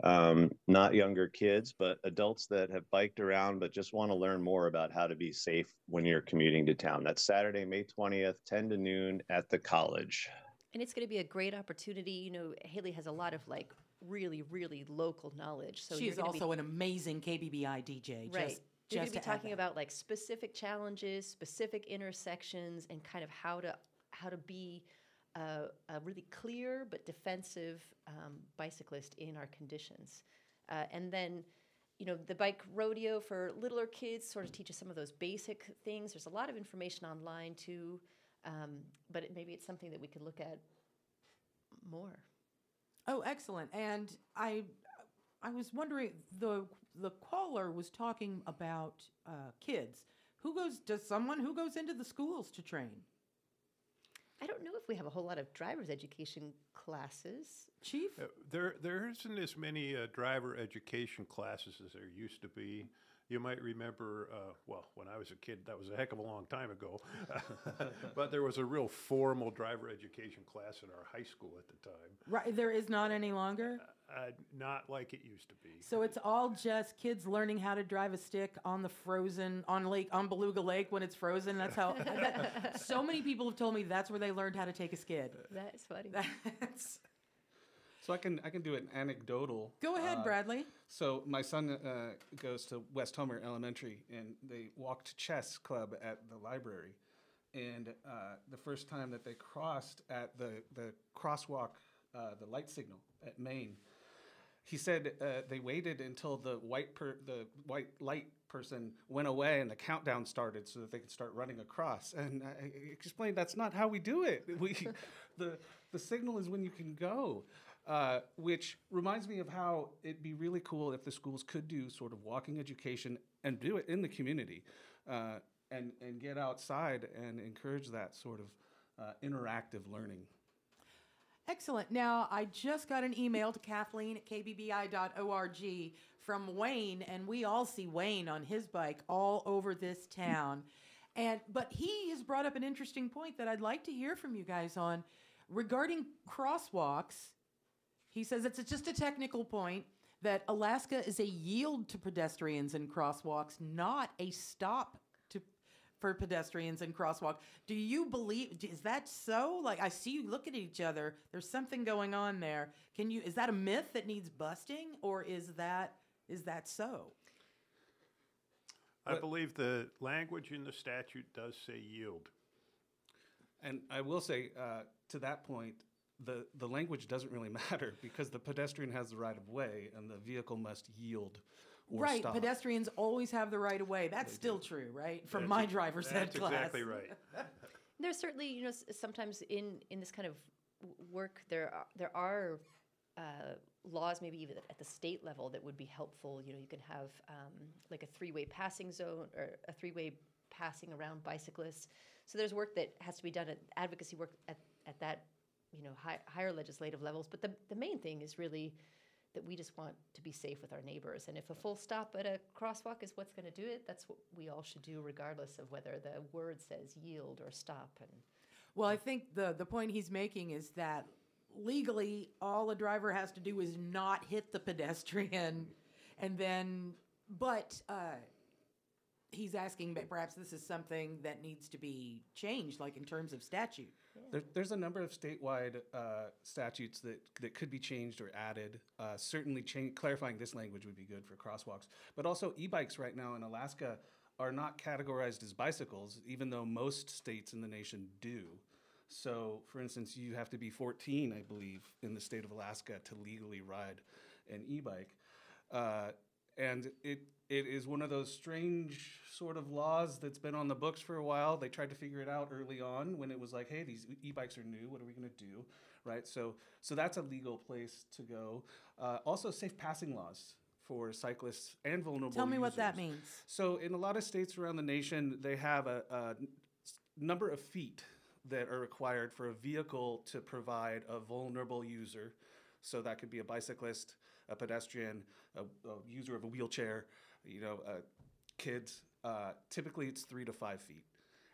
um, not younger kids, but adults that have biked around but just want to learn more about how to be safe when you're commuting to town. That's Saturday, May 20th, 10 to noon at the college. and it's going to be a great opportunity. You know, Haley has a lot of like really, really local knowledge. So she you're is gonna also be, an amazing KBBI DJ. right. Just, You're going to be talking about like specific challenges, specific intersections, and kind of how to how to be a, a really clear but defensive um, bicyclist in our conditions. Uh, and then, you know, the bike rodeo for littler kids sort of teaches some of those basic things. There's a lot of information online too, um, but it, maybe it's something that we could look at more. Oh, excellent. And I, I was wondering the the caller was talking about uh, kids. Who goes? Does someone who goes into the schools to train? I don't know if we have a whole lot of driver's education classes. Chief? Uh, there, there isn't as many uh, driver education classes as there used to be. You might remember, uh, well, when I was a kid, that was a heck of a long time ago. but there was a real formal driver education class in our high school at the time. Right, there is not any longer. Uh, not like it used to be. So it's all just kids learning how to drive a stick on the frozen on lake on Beluga Lake when it's frozen. That's how. that- so many people have told me that's where they learned how to take a skid. That is funny. That's, So I can I can do an anecdotal. go ahead, uh, Bradley. So my son uh, goes to West Homer Elementary, and they walked chess club at the library. And uh, the first time that they crossed at the the crosswalk, uh, the light signal at Main, he said uh, they waited until the white per- the white light person went away and the countdown started so that they could start running across. And I I explained that's not how we do it. We the the signal is when you can go. Uh, which reminds me of how it'd be really cool if the schools could do sort of walking education and do it in the community, uh, and and get outside and encourage that sort of uh, interactive learning. Excellent. Now, I just got an email to Kathleen at kbbi.org from Wayne, and we all see Wayne on his bike all over this town. And but he has brought up an interesting point that I'd like to hear from you guys on regarding crosswalks. He says it's just a technical point that Alaska is a yield to pedestrians and crosswalks, not a stop to for pedestrians and crosswalk. Do you believe is that so? Like I see you look at each other. There's something going on there. Can you is that a myth that needs busting or is that is that so? I believe the language in the statute does say yield. And I will say, uh, to that point, the, the language doesn't really matter because the pedestrian has the right of way and the vehicle must yield or right, stop. pedestrians always have the right of way. That's still true, right? From That's my ex- driver's ed That's class. exactly right. There's certainly, you know, sometimes in in this kind of work, there are, there are uh, laws, maybe even at the state level, that would be helpful. You know, you can have um, like a three-way passing zone or a three-way passing around bicyclists. So there's work that has to be done at advocacy work at, at that, you know, high, higher legislative levels. But the the main thing is really that we just want to be safe with our neighbors. And if a full stop at a crosswalk is what's going to do it, that's what we all should do, regardless of whether the word says yield or stop. And Well, I think the the point he's making is that legally, all a driver has to do is not hit the pedestrian, and then, but uh, he's asking that perhaps this is something that needs to be changed, like in terms of statute. There, there's a number of statewide uh, statutes that, that could be changed or added. Uh, certainly, cha- clarifying this language would be good for crosswalks. But also, e-bikes right now in Alaska are not categorized as bicycles, even though most states in the nation do. So, for instance, you have to be 14, I believe, in the state of Alaska to legally ride an e-bike. Uh, and it it is one of those strange sort of laws that's been on the books for a while. They tried to figure it out early on when it was like, hey, these e-bikes are new. What are we going to do, right? So so that's a legal place to go. Uh, also, safe passing laws for cyclists and vulnerable. Tell me what that means. So, in a lot of states around the nation, they have a number of feet that are required for a vehicle to provide a vulnerable user. So, that could be a bicyclist, a pedestrian, a, a user of a wheelchair, you know, uh, kids. Uh, typically, it's three to five feet.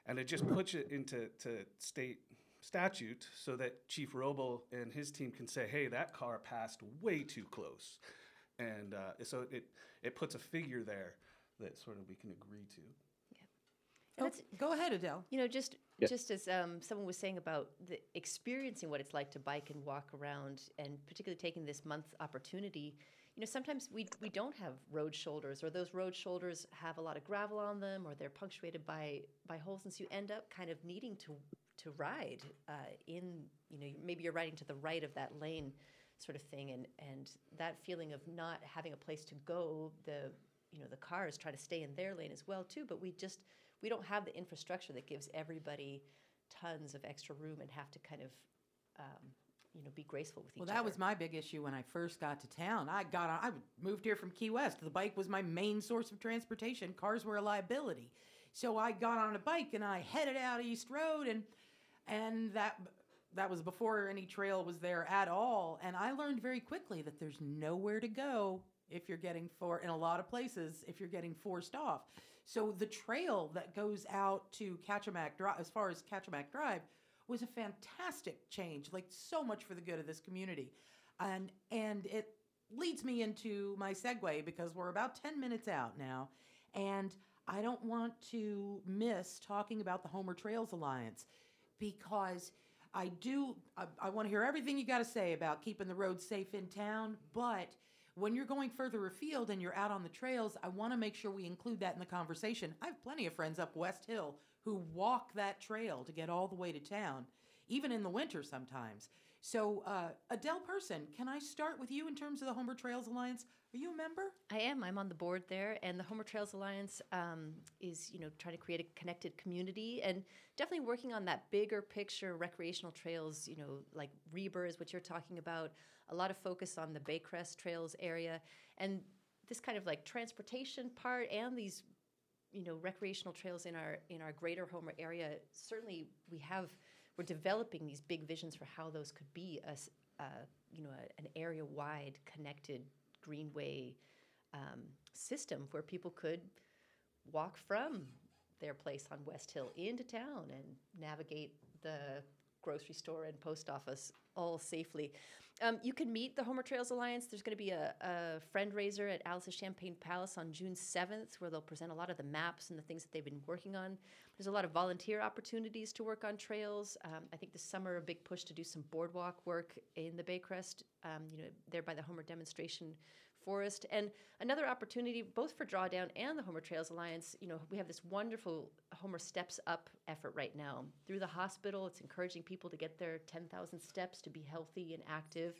And it just puts it into to state statute so that Chief Robl and his team can say, hey, that car passed way too close. And uh, so it, it puts a figure there that sort of we can agree to. And Oh, go ahead, Adele. You know, just Yeah. just as um, someone was saying about the experiencing what it's like to bike and walk around, and particularly taking this month's opportunity. You know, sometimes we we don't have road shoulders, or those road shoulders have a lot of gravel on them, or they're punctuated by by holes, and so you end up kind of needing to to ride uh, in. You know, maybe you're riding to the right of that lane, sort of thing, and and that feeling of not having a place to go. The you know the cars try to stay in their lane as well too, but we just we don't have the infrastructure that gives everybody tons of extra room and have to kind of um, you know be graceful with each other. Well, other. that was my big issue when I first got to town. I got on, I moved here from Key West. The bike was my main source of transportation. Cars were a liability. So I got on a bike and I headed out East Road and and that that was before any trail was there at all. And I learned very quickly that there's nowhere to go if you're getting for in a lot of places if you're getting forced off. So the trail that goes out to Kachemak Drive, as far as Kachemak Drive, was a fantastic change. Like so much for the good of this community, and and it leads me into my segue because we're about ten minutes out now, and I don't want to miss talking about the Homer Trails Alliance because I do. I, I want to hear everything you got to say about keeping the roads safe in town, but when you're going further afield and you're out on the trails, I want to make sure we include that in the conversation. I have plenty of friends up West Hill who walk that trail to get all the way to town, even in the winter sometimes. So, uh, Adele Pearson, can I start with you in terms of the Homer Trails Alliance? Are you a member? I am. I'm on the board there, and the Homer Trails Alliance um, is, you know, trying to create a connected community and definitely working on that bigger picture recreational trails. You know, like Reber is what you're talking about. A lot of focus on the Baycrest Trails area, and this kind of like transportation part and these, you know, recreational trails in our in our greater Homer area. Certainly, we have we're developing these big visions for how those could be a, uh, you know, a, an area-wide connected greenway um, system where people could walk from their place on West Hill into town and navigate the grocery store and post office all safely. Um, you can meet the Homer Trails Alliance. There's going to be a, a friend raiser at Alice's Champagne Palace on June 7th where they'll present a lot of the maps and the things that they've been working on. There's a lot of volunteer opportunities to work on trails. Um, I think this summer a big push to do some boardwalk work in the Baycrest, um, you know, there by the Homer demonstration forest. And another opportunity, both for Drawdown and the Homer Trails Alliance, you know, we have this wonderful Homer Steps Up effort right now. Through the hospital, it's encouraging people to get their 10,000 steps to be healthy and active.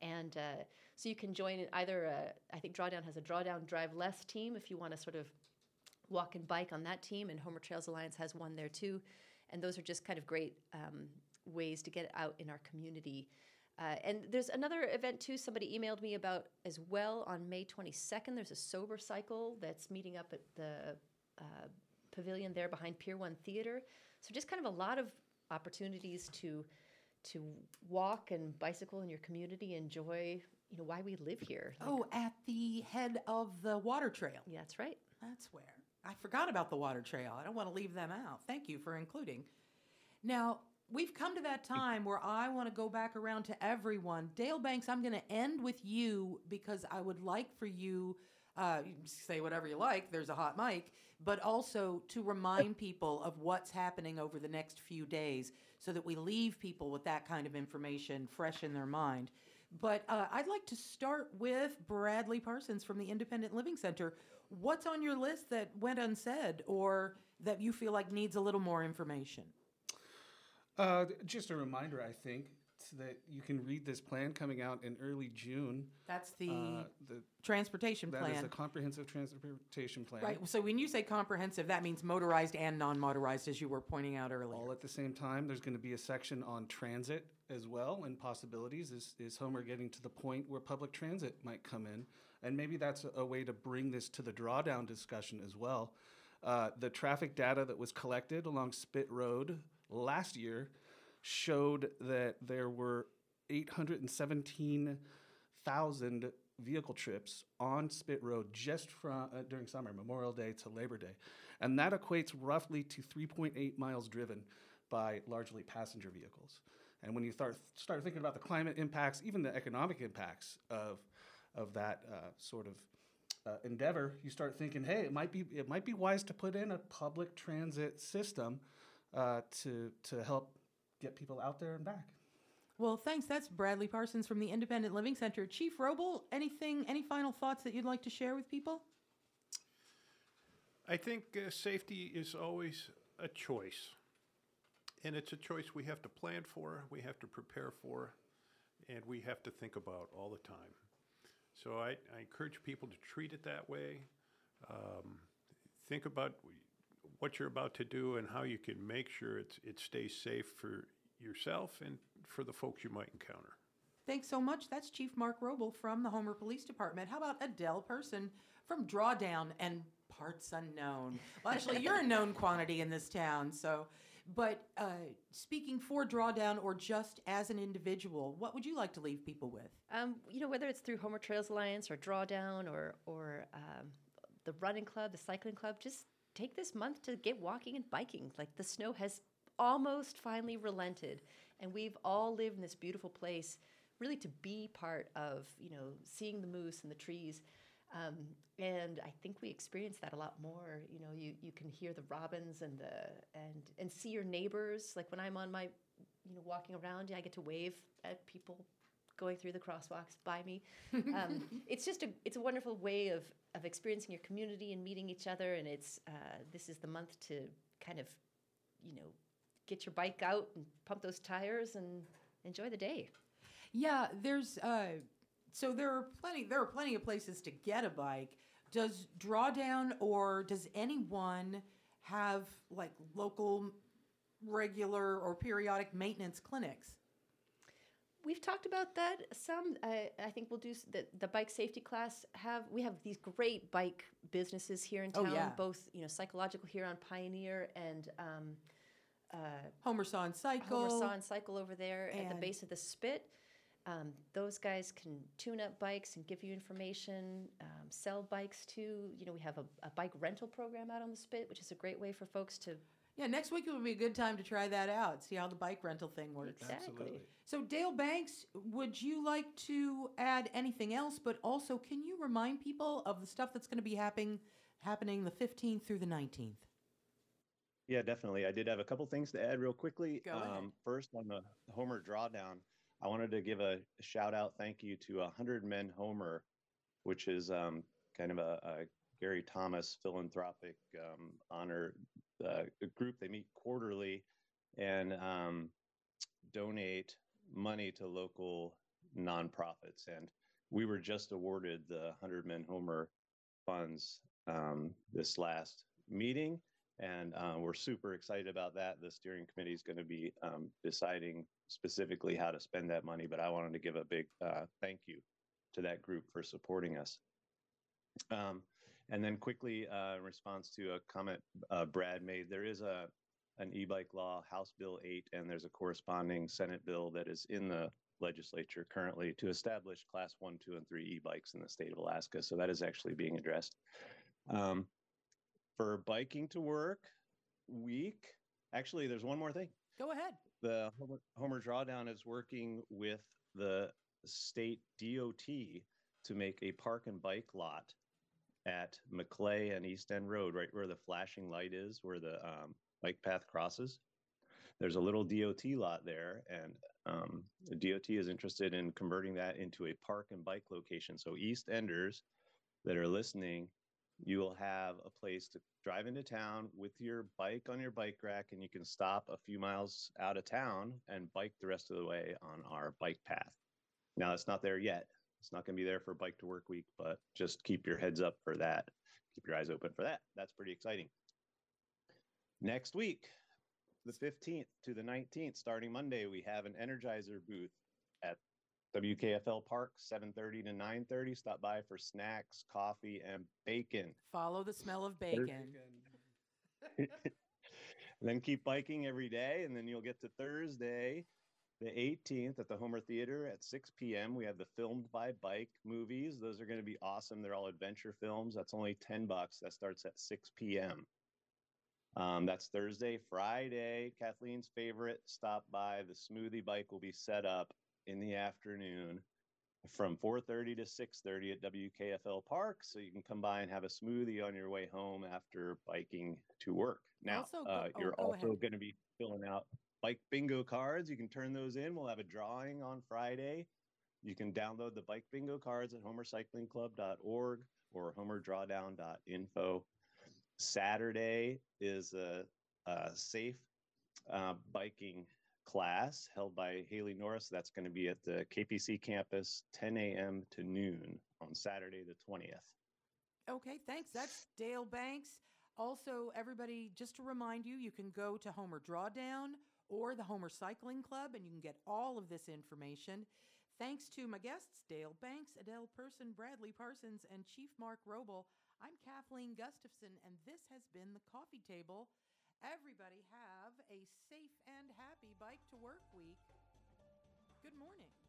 And uh, so you can join in either, a, I think Drawdown has a Drawdown Drive Less team if you want to sort of walk and bike on that team, and Homer Trails Alliance has one there too. And those are just kind of great um, ways to get out in our community. Uh, and there's another event too. Somebody emailed me about as well on May 22nd. There's a sober cycle that's meeting up at the uh, pavilion there behind Pier One Theater. So just kind of a lot of opportunities to to walk and bicycle in your community, enjoy you know why we live here. Like- Oh, at the head of the water trail. yeah, that's right. That's where. I forgot about the water trail. I don't want to leave them out. Thank you for including. Now, we've come to that time where I want to go back around to everyone. Dale Banks, I'm going to end with you because I would like for you, uh, you say whatever you like, there's a hot mic, but also to remind people of what's happening over the next few days so that we leave people with that kind of information fresh in their mind. But uh, I'd like to start with Bradley Parsons from the Independent Living Center. What's on your list that went unsaid or that you feel like needs a little more information? Uh, just a reminder, I think, that you can read this plan coming out in early June. That's the Uh, the transportation plan. that is a comprehensive transportation plan. Right. So when you say comprehensive, that means motorized and non-motorized, as you were pointing out earlier. All at the same time, there's going to be a section on transit as well and possibilities. Is, is Homer getting to the point where public transit might come in? And maybe that's a, a way to bring this to the drawdown discussion as well. Uh, the traffic data that was collected along Spit Road last year showed that there were 817,000 vehicle trips on Spit Road just from uh, during summer, Memorial Day to Labor Day, and that equates roughly to 3.8 miles driven by largely passenger vehicles. And when you start start thinking about the climate impacts, even the economic impacts of of that uh, sort of uh, endeavor, you start thinking, hey, it might be it might be wise to put in a public transit system uh, to to help get people out there and back. Well, thanks. That's Bradley Parsons from the Independent Living Center. Chief Robl, anything, any final thoughts that you'd like to share with people? I think uh, safety is always a choice. And it's a choice we have to plan for, we have to prepare for, and we have to think about all the time. So I, I encourage people to treat it that way. Um, think about what you're about to do and how you can make sure it's, it stays safe for yourself and for the folks you might encounter. Thanks so much. That's Chief Mark Robl from the Homer Police Department. How about Adele Pearson from Drawdown and Parts Unknown? Well, actually, you're a known quantity in this town, so. But uh, speaking for Drawdown or just as an individual, what would you like to leave people with? Um, you know, whether it's through Homer Trails Alliance or Drawdown or or um, the running club, the cycling club, just take this month to get walking and biking. Like the snow has almost finally relented, and we've all lived in this beautiful place, really to be part of. You know, seeing the moose and the trees. Um, and I think we experience that a lot more. You know, you, you can hear the robins and the and and see your neighbors. Like when I'm on my, you know, walking around, I get to wave at people going through the crosswalks by me. Um, it's just a it's a wonderful way of of experiencing your community and meeting each other. And it's uh, this is the month to kind of, you know, get your bike out and pump those tires and enjoy the day. Yeah, there's uh, so there are plenty there are plenty of places to get a bike. Does Drawdown or does anyone have like local regular or periodic maintenance clinics? We've talked about that some. I, I think we'll do the, the bike safety class. Have we have these great bike businesses here in town? Oh, town? yeah. Both you know Cycle Logical here on Pioneer and um, uh, Homer Saw and Cycle. Homer Saw and Cycle over there at the base of the Spit. Um, those guys can tune up bikes and give you information, um, sell bikes too. You know, we have a, a bike rental program out on the Spit, which is a great way for folks to Yeah, next week would be a good time to try that out. See how the bike rental thing works. exactly. So Dale Banks, would you like to add anything else? But also, can you remind people of the stuff that's going to be happening happening the 15th through the 19th? Yeah, definitely. I did have a couple things to add real quickly. Go ahead. first, on the Homer drawdown, I wanted to give a shout out, thank you to 100 Men Homer, which is um, kind of a, a Gary Thomas philanthropic um, honor uh, group. They meet quarterly and um, donate money to local nonprofits. And we were just awarded the 100 Men Homer funds um, this last meeting. And uh, we're super excited about that. The steering committee is going to be um, deciding specifically how to spend that money. But I wanted to give a big uh, thank you to that group for supporting us. Um, and then quickly, uh, in response to a comment uh, Brad made, there is a an e-bike law, House Bill 8, and there's a corresponding Senate bill that is in the legislature currently to establish class one, two, and three e-bikes in the state of Alaska. So that is actually being addressed. Um, for biking to work week, actually, there's one more thing. Go ahead. The Homer, Homer Drawdown is working with the state DOT to make a park and bike lot at Maclay and East End Road, right where the flashing light is, where the um, bike path crosses. There's a little DOT lot there, and um, the DOT is interested in converting that into a park and bike location. So East Enders that are listening, you will have a place to drive into town with your bike on your bike rack, and you can stop a few miles out of town and bike the rest of the way on our bike path. Now it's not there yet. It's not going to be there for Bike to Work Week, but just keep your heads up for that. Keep your eyes open for that. That's pretty exciting. Next week, the 15th to the 19th, starting Monday, we have an Energizer booth at WKFL Park, 7:30 to 9:30. Stop by for snacks, coffee, and bacon. Follow the smell of bacon. then keep biking every day, and then you'll get to Thursday, the 18th at the Homer Theater at 6 p.m. We have the Filmed by Bike movies. Those are going to be awesome. They're all adventure films. That's only 10 bucks. That starts at 6 p.m. Um, that's Thursday. Friday, Kathleen's favorite. Stop by. The smoothie bike will be set up in the afternoon from 4:30 to 6:30 at WKFL Park, so you can come by and have a smoothie on your way home after biking to work. Now, Also, uh, oh, you're go also going to be filling out bike bingo cards. You can turn those in. We'll have a drawing on Friday. You can download the bike bingo cards at homercyclingclub.org or homerdrawdown.info. Saturday is a, a safe uh, biking class held by Haley Norris. That's going to be at the KPC campus, 10 a.m. to noon on Saturday, the 20th. Okay, thanks. That's Dale Banks. Also, everybody, just to remind you, you can go to Homer Drawdown or the Homer Cycling Club and you can get all of this information. Thanks to my guests, Dale Banks, Adele Pearson, Bradley Parsons, and Chief Mark Robl. I'm Kathleen Gustafson, and this has been the Coffee Table. Everybody have a safe and happy bike to work week. Good morning.